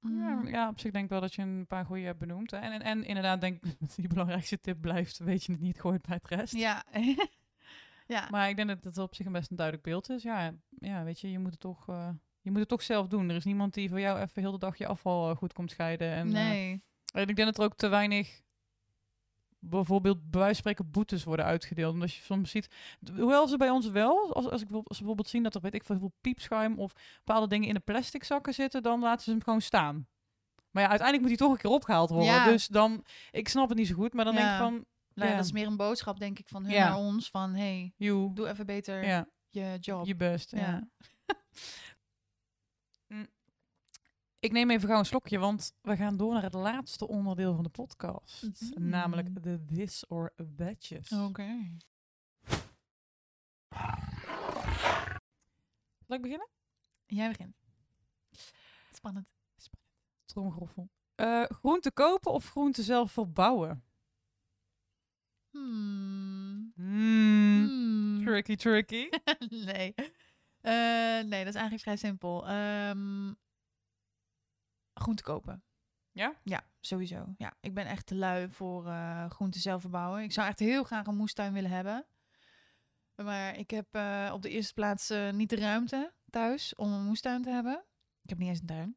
Ja, ja, op zich denk ik wel dat je een paar goede hebt benoemd. Hè. En, en, en inderdaad denk die belangrijkste tip blijft, weet je het niet, gooit bij het rest. Ja. ja. Maar ik denk dat het op zich een best een duidelijk beeld is. Ja, ja weet je, je moet het toch, uh, je moet het toch zelf doen. Er is niemand die voor jou even heel de dag je afval uh, goed komt scheiden. En, nee. Uh, en ik denk dat er ook te weinig bijvoorbeeld bij wijze van spreken boetes worden uitgedeeld. Omdat je soms ziet, hoewel ze bij ons wel, als, als ik als ze bijvoorbeeld zien dat er weet ik veel, veel piepschuim of bepaalde dingen in de plastic zakken zitten, dan laten ze hem gewoon staan. Maar ja, uiteindelijk moet hij toch een keer opgehaald worden. Ja. Dus dan, ik snap het niet zo goed, maar dan Ja. denk ik van, Nou, ja. dat is meer een boodschap, denk ik, van hun naar ons. Van, hey, doe even beter je job. je best. Ja. Mm. Ik neem even gauw een slokje, want we gaan door naar het laatste onderdeel van de podcast. Mhm. Namelijk de this or thatjes. Oké. Zal ik beginnen? Jij begint. Spannend. Tromgeroffel. Uh, groente kopen of groente zelf verbouwen? Hmm. Mm. Hmm. Tricky, tricky. nee. Eh, nee, dat is eigenlijk vrij simpel. Um, groente kopen. Ja? Ja, sowieso. Ja, ik ben echt te lui voor uh, groente zelf verbouwen. Ik zou echt heel graag een moestuin willen hebben. Maar ik heb uh, op de eerste plaats uh, niet de ruimte thuis om een moestuin te hebben. Ik heb niet eens een tuin.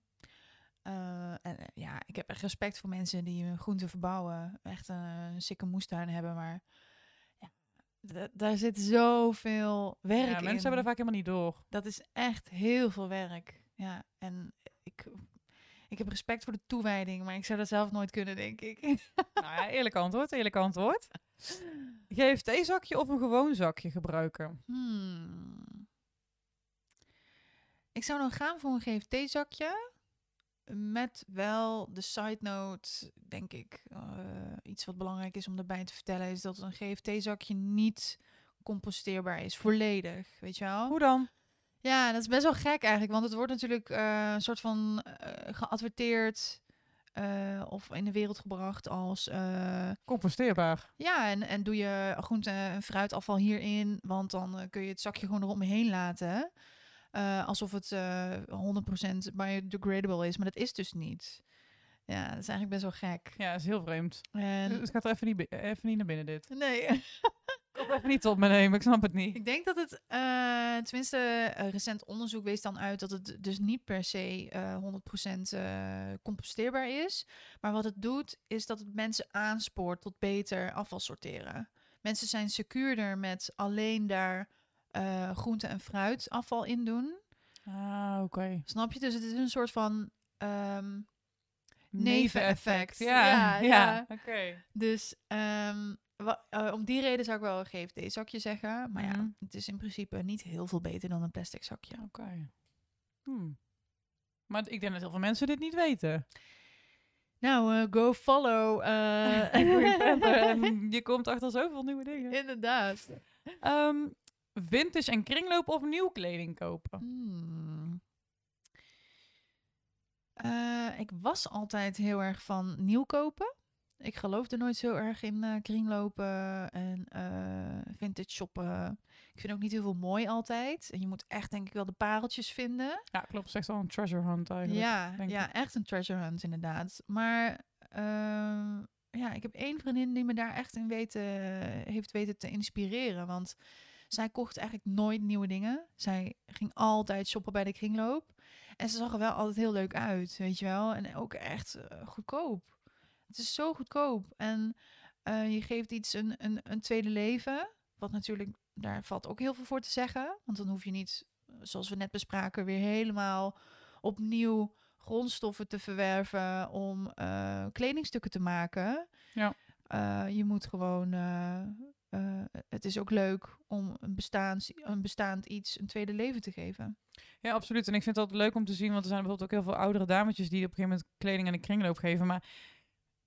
En ja, ik heb echt respect voor mensen die hun groenten verbouwen. Echt een, sikke moestuin hebben, maar ja, daar zit zoveel werk ja, in. mensen hebben er vaak helemaal niet door. Dat is echt heel veel werk. Ja, en ik, ik heb respect voor de toewijding, maar ik zou dat zelf nooit kunnen, denk ik. nou ja, eerlijk antwoord, eerlijk antwoord. GFT-zakje of een gewoon zakje gebruiken? Hmm. Ik zou dan gaan voor een GFT-zakje. Met wel de side note, denk ik, uh, iets wat belangrijk is om erbij te vertellen, is dat een GFT-zakje niet composteerbaar is, volledig, weet je wel? Hoe dan? Ja, dat is best wel gek eigenlijk, want het wordt natuurlijk eh, een soort van eh, geadverteerd eh, of in de wereld gebracht als Composteerbaar. ja, en, en doe je groente en fruitafval hierin, want dan kun je het zakje gewoon erop heen laten. Eh, alsof het eh 100% biodegradable is, maar dat is dus niet. Ja, dat is eigenlijk best wel gek. Ja, dat is heel vreemd. En, Het gaat er even niet, even niet naar binnen, dit. nee, Komt even niet tot me nemen, ik snap het niet. Ik denk dat het, eh, tenminste, eh, recent onderzoek wees dan uit dat het dus niet per se eh 100% eh, composteerbaar is. Maar wat het doet, is dat het mensen aanspoort tot beter afval sorteren. Mensen zijn secuurder met alleen daar groente- en fruitafval in doen. Ah, oké. Snap je? Dus het is een soort van. ehm, Neveneffect. Ja, Ja, ja. ja. Oké. dus ehm, eh, om die reden zou ik wel een GFT-zakje zeggen. Maar ja, Mhm. het is in principe niet heel veel beter dan een plastic zakje. Oké. Hmm. Maar ik denk dat heel veel mensen dit niet weten. Nou, eh, go follow. eh, Green Panther. en je komt achter zoveel nieuwe dingen. Inderdaad. Ehm, vintage en kringloop of nieuw kleding kopen? Hmm. Eh, ik was altijd heel erg van nieuw kopen. Ik geloofde nooit zo erg in eh kringlopen en eh, vintage shoppen. Ik vind ook niet heel veel mooi altijd. En je moet echt denk ik wel de pareltjes vinden. Ja, klopt. Zegt al een treasure hunt eigenlijk. ja, ja echt een treasure hunt inderdaad. Maar ehm, ja, ik heb één vriendin die me daar echt in weten, heeft weten te inspireren. Want zij kocht eigenlijk nooit nieuwe dingen. Zij ging altijd shoppen bij de kringloop. En ze zag er wel altijd heel leuk uit, weet je wel. En ook echt eh, goedkoop. Het is zo goedkoop. En eh, je geeft iets een, een, een tweede leven. Wat natuurlijk, daar valt ook heel veel voor te zeggen. Want dan hoef je niet, zoals we net bespraken, weer helemaal opnieuw grondstoffen te verwerven om eh, kledingstukken te maken. Ja. Eh, je moet gewoon. het is ook leuk om een bestaand, een bestaand iets een tweede leven te geven. Ja, absoluut. En ik vind het altijd leuk om te zien, want er zijn bijvoorbeeld ook heel veel oudere dametjes die op een gegeven moment kleding aan de kringloop geven. Maar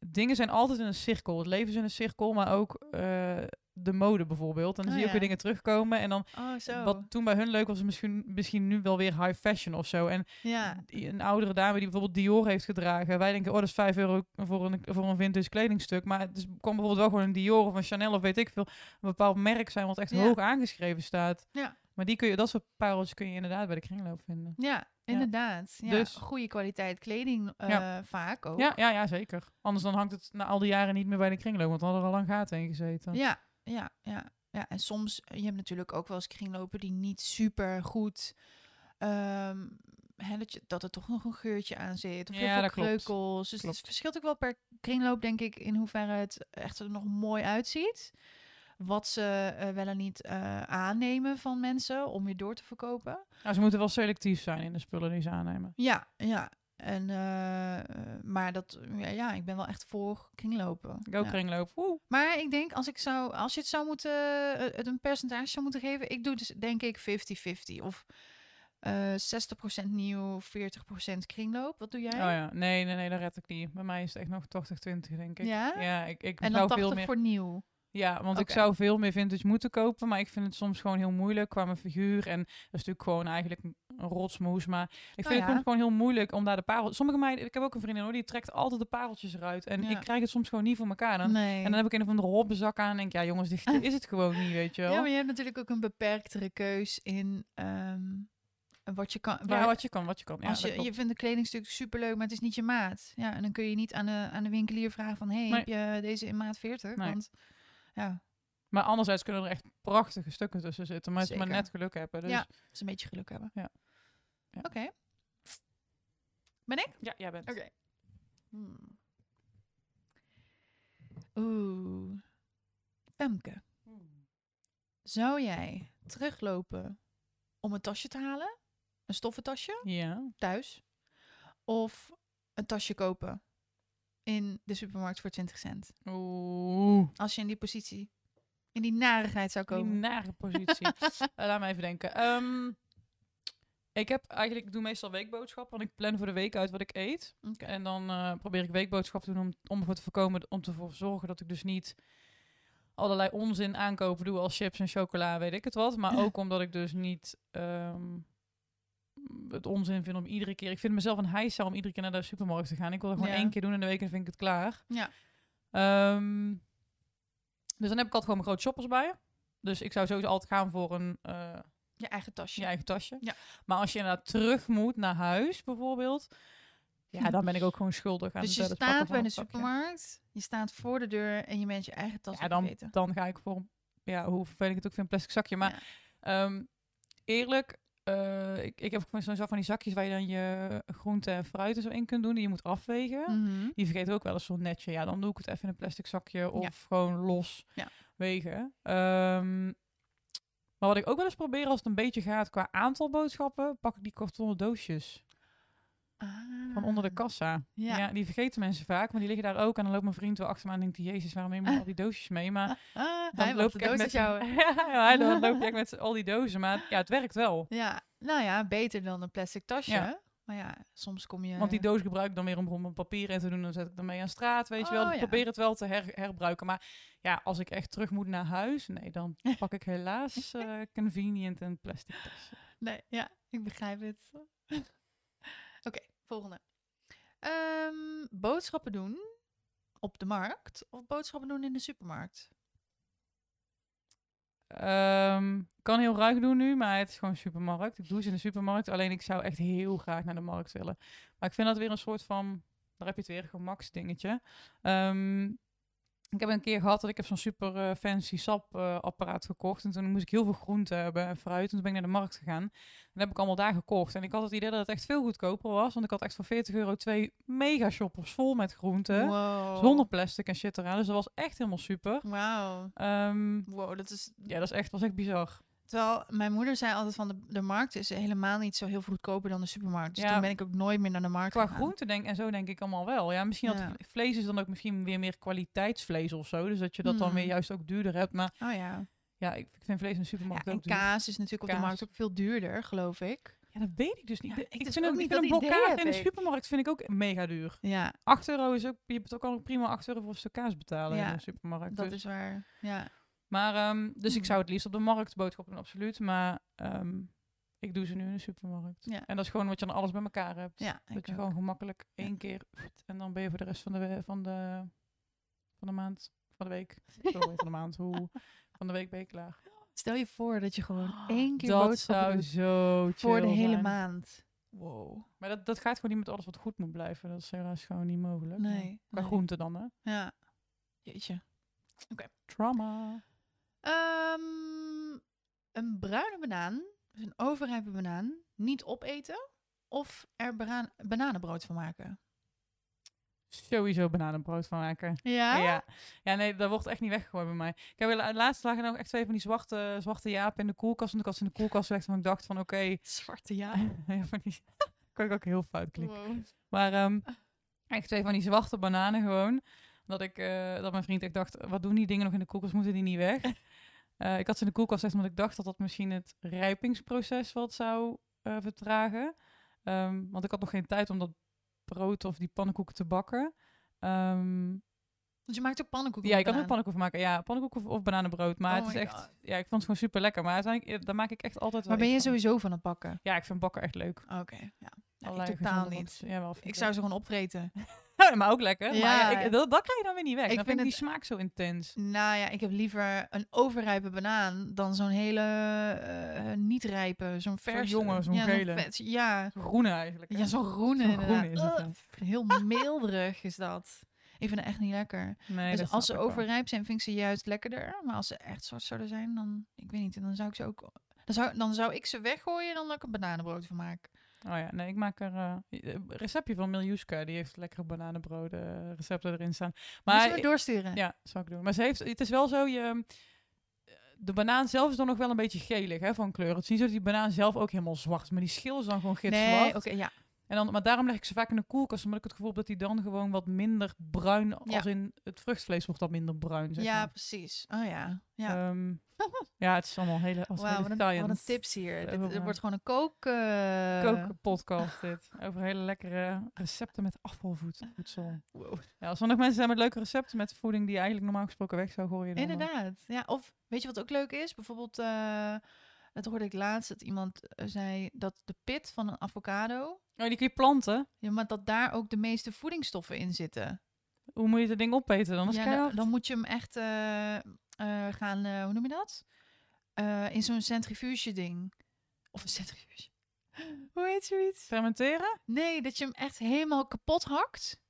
dingen zijn altijd in een cirkel. Het leven is in een cirkel, maar ook eh, de mode bijvoorbeeld. En dan Oh, zie je ook ja. weer dingen terugkomen. En dan, Oh, wat toen bij hun leuk was, is misschien, misschien nu wel weer high fashion of zo. En Ja, die- een oudere dame die bijvoorbeeld Dior heeft gedragen. Wij denken, oh, dat is 5 euro voor een, voor een vintage kledingstuk. Maar het is, kwam bijvoorbeeld wel gewoon een Dior of een Chanel of weet ik veel. Een bepaald merk zijn wat echt Ja. hoog aangeschreven staat. Ja. Maar die kun je, dat soort pareltjes kun je inderdaad bij de kringloop vinden. ja inderdaad. Ja, Dus- Goede kwaliteit kleding eh, Ja. vaak ook. Ja, ja, ja, zeker. Anders dan hangt het na al die jaren niet meer bij de kringloop, want dan hadden er al lang gaten in gezeten. Ja, ja, ja. ja. En soms, je hebt natuurlijk ook wel eens kringlopen die niet super goed... ehm, hè, dat, je, dat er toch nog een geurtje aan zit. Of heel Ja, veel kreukels. Dus Klopt. het verschilt ook wel per kringloop, denk ik, in hoeverre het echt er nog mooi uitziet. Wat ze eh, wel en niet eh, aannemen van mensen om weer door te verkopen. Ja, ze moeten wel selectief zijn in de spullen die ze aannemen. Ja, ja. En, eh, maar dat, ja, ja, ik ben wel echt voor kringlopen. Ik ook ja. kringloop. Woe. Maar ik denk, als, ik zou, als je het zou moeten, het een percentage zou moeten geven, ik doe dus denk ik 50-50. Of eh 60% nieuw, 40% kringloop. Wat doe jij? Oh ja, nee, nee, nee, dat red ik niet. Bij mij is het echt nog 80-20, denk ik. Ja? Ja, ik, ik en dan veel 80 meer... voor nieuw. Ja, want ik zou veel meer vintage moeten kopen, maar ik vind het soms gewoon heel moeilijk qua mijn figuur. En dat is natuurlijk gewoon eigenlijk een rotsmoes, maar ik vind Oh het soms gewoon heel moeilijk om daar de parel... Sommige meiden, ik heb ook een vriendin hoor, die trekt altijd de pareltjes eruit. En Ja. ik krijg het soms gewoon niet voor elkaar. Dan, Nee. En dan heb ik een of andere hobbezak aan en denk ja jongens, dit is het gewoon niet, weet je wel. ja, maar je hebt natuurlijk ook een beperktere keus in ehm, wat je kan. waar- Ja, wat je kan, wat je kan. Ja, als je, je vindt een kledingstuk superleuk, maar het is niet je maat. Ja, en dan kun je niet aan de, aan de winkelier vragen van... hey, Nee. heb je deze in maat 40? Nee. Want ja, Maar anderzijds kunnen er echt prachtige stukken tussen zitten, maar is maar net geluk hebben. Dus Ja. is een beetje geluk hebben. Ja. Ja. Oké. Ben ik? ja jij bent. Oké. Hmm. Oeh. Femke, zou jij teruglopen om een tasje te halen? Een stoffen tasje Ja. thuis? Of een tasje kopen in de supermarkt voor 20 cent? Oeh. Als je in die positie, in die narigheid zou Die komen. nare positie. Eh, laat me even denken. Ehm, ik heb eigenlijk, ik doe meestal weekboodschappen, want ik plan voor de week uit wat ik eet. En dan eh, probeer ik weekboodschappen te doen om, om ervoor te voorkomen, om ervoor te zorgen dat ik dus niet allerlei onzin aankopen doe als chips en chocola, weet ik het wat. Maar ook omdat ik dus niet ehm, het onzin vind om iedere keer... Ik vind mezelf een heisa om iedere keer naar de supermarkt te gaan. Ik wil het gewoon Ja. één keer doen in de week en dan vind ik het klaar. Ja. Ehm, dus dan heb ik altijd gewoon mijn grote shoppers bij. Dus ik zou sowieso altijd gaan voor een... eh, Je eigen tasje. je eigen tasje. Ja. Maar als je inderdaad terug moet naar huis bijvoorbeeld, ja, dan ben ik ook gewoon schuldig aan dus je staat bij de supermarkt, je staat voor de deur en je bent je eigen tas Ja, dan, dan ga ik voor, ja, hoe vervelend ik het ook vind, een plastic zakje. Maar Ja. ehm, eerlijk, eh, ik, ik heb zo'n van die zakjes waar je dan je groente en fruit en zo in kunt doen, die je moet afwegen. Mhm. Die vergeet ook wel eens zo'n netje. Ja, dan doe ik het even in een plastic zakje of Ja. gewoon los Ja. wegen. Ehm, maar wat ik ook wel eens probeer als het een beetje gaat qua aantal boodschappen, pak ik die kartonnen doosjes van onder de Ah. kassa. Ja. Ja. die vergeten mensen vaak, maar die liggen daar ook. En dan loopt mijn vriend wel achter me aan en denkt hij, jezus, waarom neem je al die doosjes mee? Maar Ah, dan hij loop ik echt met jou. ja, dan loop ik echt met al die dozen. Maar ja, het werkt wel. Ja, nou ja, beter dan een plastic tasje. Ja. Maar ja, soms kom je... Want die doos gebruik ik dan weer om, papier in te doen. Dan zet ik dan mee aan straat, weet je wel. Oh, ik ja. probeer het wel te her- herbruiken. Maar ja, als ik echt terug moet naar huis, nee, dan pak ik helaas eh, convenient en plastic tasje. Nee, ja, ik begrijp het. Oké, volgende. Ehm, boodschappen doen op de markt of boodschappen doen in de supermarkt? Ehm, kan heel ruig doen nu, maar het is gewoon supermarkt. Ik doe ze in de supermarkt. Alleen ik zou echt heel graag naar de markt willen. Maar ik vind dat weer een soort van, daar heb je het weer, gemaksdingetje. Ehm ik heb een keer gehad dat ik heb zo'n super eh, fancy sapapparaat gekocht. En toen moest ik heel veel groente hebben en fruit. En toen ben ik naar de markt gegaan. En dat heb ik allemaal daar gekocht. En ik had het idee dat het echt veel goedkoper was. Want ik had echt voor 40 euro twee mega shoppers vol met groenten. Wow. Zonder plastic en shit eraan. Dus dat was echt helemaal super. Wauw. Ehm, Wow, dat is... ja, dat is echt, was echt bizar. Terwijl mijn moeder zei altijd van de, de markt is helemaal niet zo heel veel goedkoper dan de supermarkt. Dus Ja. toen ben ik ook nooit meer naar de markt Qua gegaan. groente denk, en zo denk ik allemaal wel. Ja, misschien dat Ja. vle- vlees is dan ook misschien weer meer kwaliteitsvlees of zo. Dus dat je dat dan weer juist ook duurder hebt. Maar Oh ja. ja, ik vind vlees in de ja supermarkt en ook duur. kaas is natuurlijk op de markt ook veel duurder, geloof ik. Ja, dat weet ik dus niet. Ja, ik dus vind ook een, niet, ik vind dat een idee blok kaas heb in de supermarkt vind ik ook mega duur. Ja, 8 euro is ook, je kan ook prima 8 euro voor een stuk kaas betalen Ja, in de supermarkt. dat dus. is waar. Ja. Maar, ehm, dus ik Hmm. zou het liefst op de markt boodschappen doen, absoluut. Maar ehm, ik doe ze nu in de supermarkt. Ja. En dat is gewoon wat je dan alles bij elkaar hebt. Ja, Dat je ook. gewoon gemakkelijk Ja. één keer en dan ben je voor de rest van de, van de, van de maand, van de week, sorry, van de maand, hoe, van de week ben je klaar. Stel je voor dat je gewoon één keer dat boodschappen zou doet zo voor de hele zijn. maand. Wow. Maar dat, dat gaat gewoon niet met alles wat goed moet blijven. Dat is helaas gewoon niet mogelijk. Maar Nee. Qua nee. groente dan, hè? Ja. Jeetje. Trauma. Ehm, een bruine banaan, dus een overrijpe banaan, niet opeten of er bana- bananenbrood van maken. Sowieso bananenbrood van maken. Ja? Ja. ja, nee, dat wordt echt niet weggegooid bij mij. Ik heb de laatste dagen nog echt twee van die zwarte, zwarte japen in de koelkast. En ik had in de koelkast gelegd en ik dacht van oké. Zwarte ja. ja, van die... kan ik ook heel fout klinken. Wow. Maar ehm, echt twee van die zwarte bananen gewoon. Dat, ik, eh, dat mijn vriend echt dacht, wat doen die dingen nog in de koelkast? Moeten die niet weg? Eh, ik had ze in de koelkast gezet omdat ik dacht dat dat misschien het rijpingsproces wat zou eh, vertragen. Ehm, want ik had nog geen tijd om dat brood of die pannenkoeken te bakken. Ehm, Dus je maakt ook pannenkoeken ja, ik kan ook pannenkoeken maken. Ja, pannenkoeken of, of bananenbrood. Maar Oh het is echt, God. ja, ik vond het gewoon super lekker. Maar uiteindelijk, daar maak ik echt altijd wel Maar ben je van. sowieso van het bakken? Ja, ik vind bakken echt leuk. Oké, ja. Ik totaal niet. Ja, wel, Ik ik zou ze gewoon opvreten. Ja, maar ook lekker. Ja. Maar ja, ik, dat, dat krijg je dan weer niet weg. Ik dan vind vind ik het- die smaak zo intens. Nou ja, ik heb liever een overrijpe banaan dan zo'n hele eh, niet rijpe, zo'n verse. jonge, zo'n ja, gele. vet- ja, Groene eigenlijk. hè? ja zo'n groene Zo'n is het, heel meelderig is dat. Ik vind het echt niet lekker. Nee, dus als ze wel. overrijp zijn, vind ik ze juist lekkerder. Maar als ze echt zwart zouden zijn, dan, ik weet niet, dan zou ik ze ook... Dan zou, dan zou ik ze weggooien dan dat ik een bananenbrood van maak. Oh ja, nee, ik maak er eh, een receptje van Miljuska. Die heeft lekkere bananenbroden eh, recepten erin staan. Maar je me doorsturen? ja, zou ik doen. Maar ze heeft, het is wel zo, je, de banaan zelf is dan nog wel een beetje gelig hè, van kleur. Het is niet zo dat die banaan zelf ook helemaal zwart is. Maar die schil is dan gewoon gitzwart. nee, oké, ja. En dan, maar daarom leg ik ze vaak in de koelkast. Omdat ik het gevoel heb dat die dan gewoon wat minder bruin... Ja. Als in het vruchtvlees wordt dat minder bruin, zeg Ja, maar. precies. Oh ja. Ja. Ehm, ja, het is allemaal hele... Als Wauw, wat, een- science. wat een tips hier. Dit, Over- dit wordt gewoon een kook... eh, kookpodcast dit. Over hele lekkere recepten met afvalvoedsel. Wow. Ja, als er nog mensen zijn met leuke recepten met voeding die je eigenlijk normaal gesproken weg zou gooien. Dan eh, Inderdaad. Ja, of weet je wat ook leuk is? Bijvoorbeeld, eh, dat hoorde ik laatst, dat iemand eh, zei dat de pit van een avocado, Oh, die kun je planten. ja, maar dat daar ook de meeste voedingsstoffen in zitten. Hoe moet je dat ding opeten dan? Ja, dan, moet je hem echt eh, eh, gaan, hoe noem je dat? In zo'n centrifuge ding. Of een centrifuge. Hoe heet zoiets? Fermenteren? Nee, dat je hem echt helemaal kapot hakt.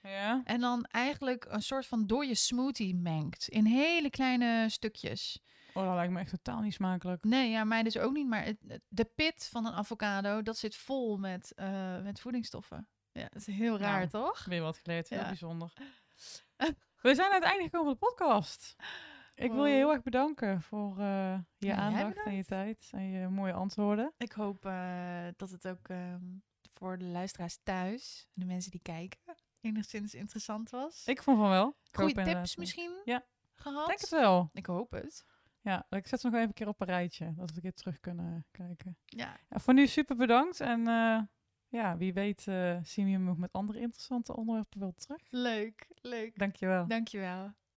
Ja. En dan eigenlijk een soort van door je smoothie mengt. In hele kleine stukjes. Oh, dat lijkt me echt totaal niet smakelijk. Nee, ja, mij dus ook niet. Maar het, de pit van een avocado, dat zit vol met, eh, met voedingsstoffen. Ja, dat is heel raar, Nou. toch? Weer wat geleerd, heel Ja. bijzonder. We zijn aan het einde gekomen van de podcast. Ik wil je Wow. heel erg bedanken voor eh, je Ja, aandacht en je tijd en je mooie antwoorden. Ik hoop eh, dat het ook ehm, voor de luisteraars thuis, en de mensen die kijken, enigszins interessant was. Ik vond van wel. Goede tips misschien Ja. gehad? Denk het wel. Ik hoop het. Ja, ik zet ze nog even een keer op een rijtje, dat we een keer terug kunnen kijken. Ja, Ja, voor nu super bedankt en eh, ja, wie weet eh, zien we je nog met andere interessante onderwerpen wel terug. leuk, leuk. Dankjewel. Dankjewel.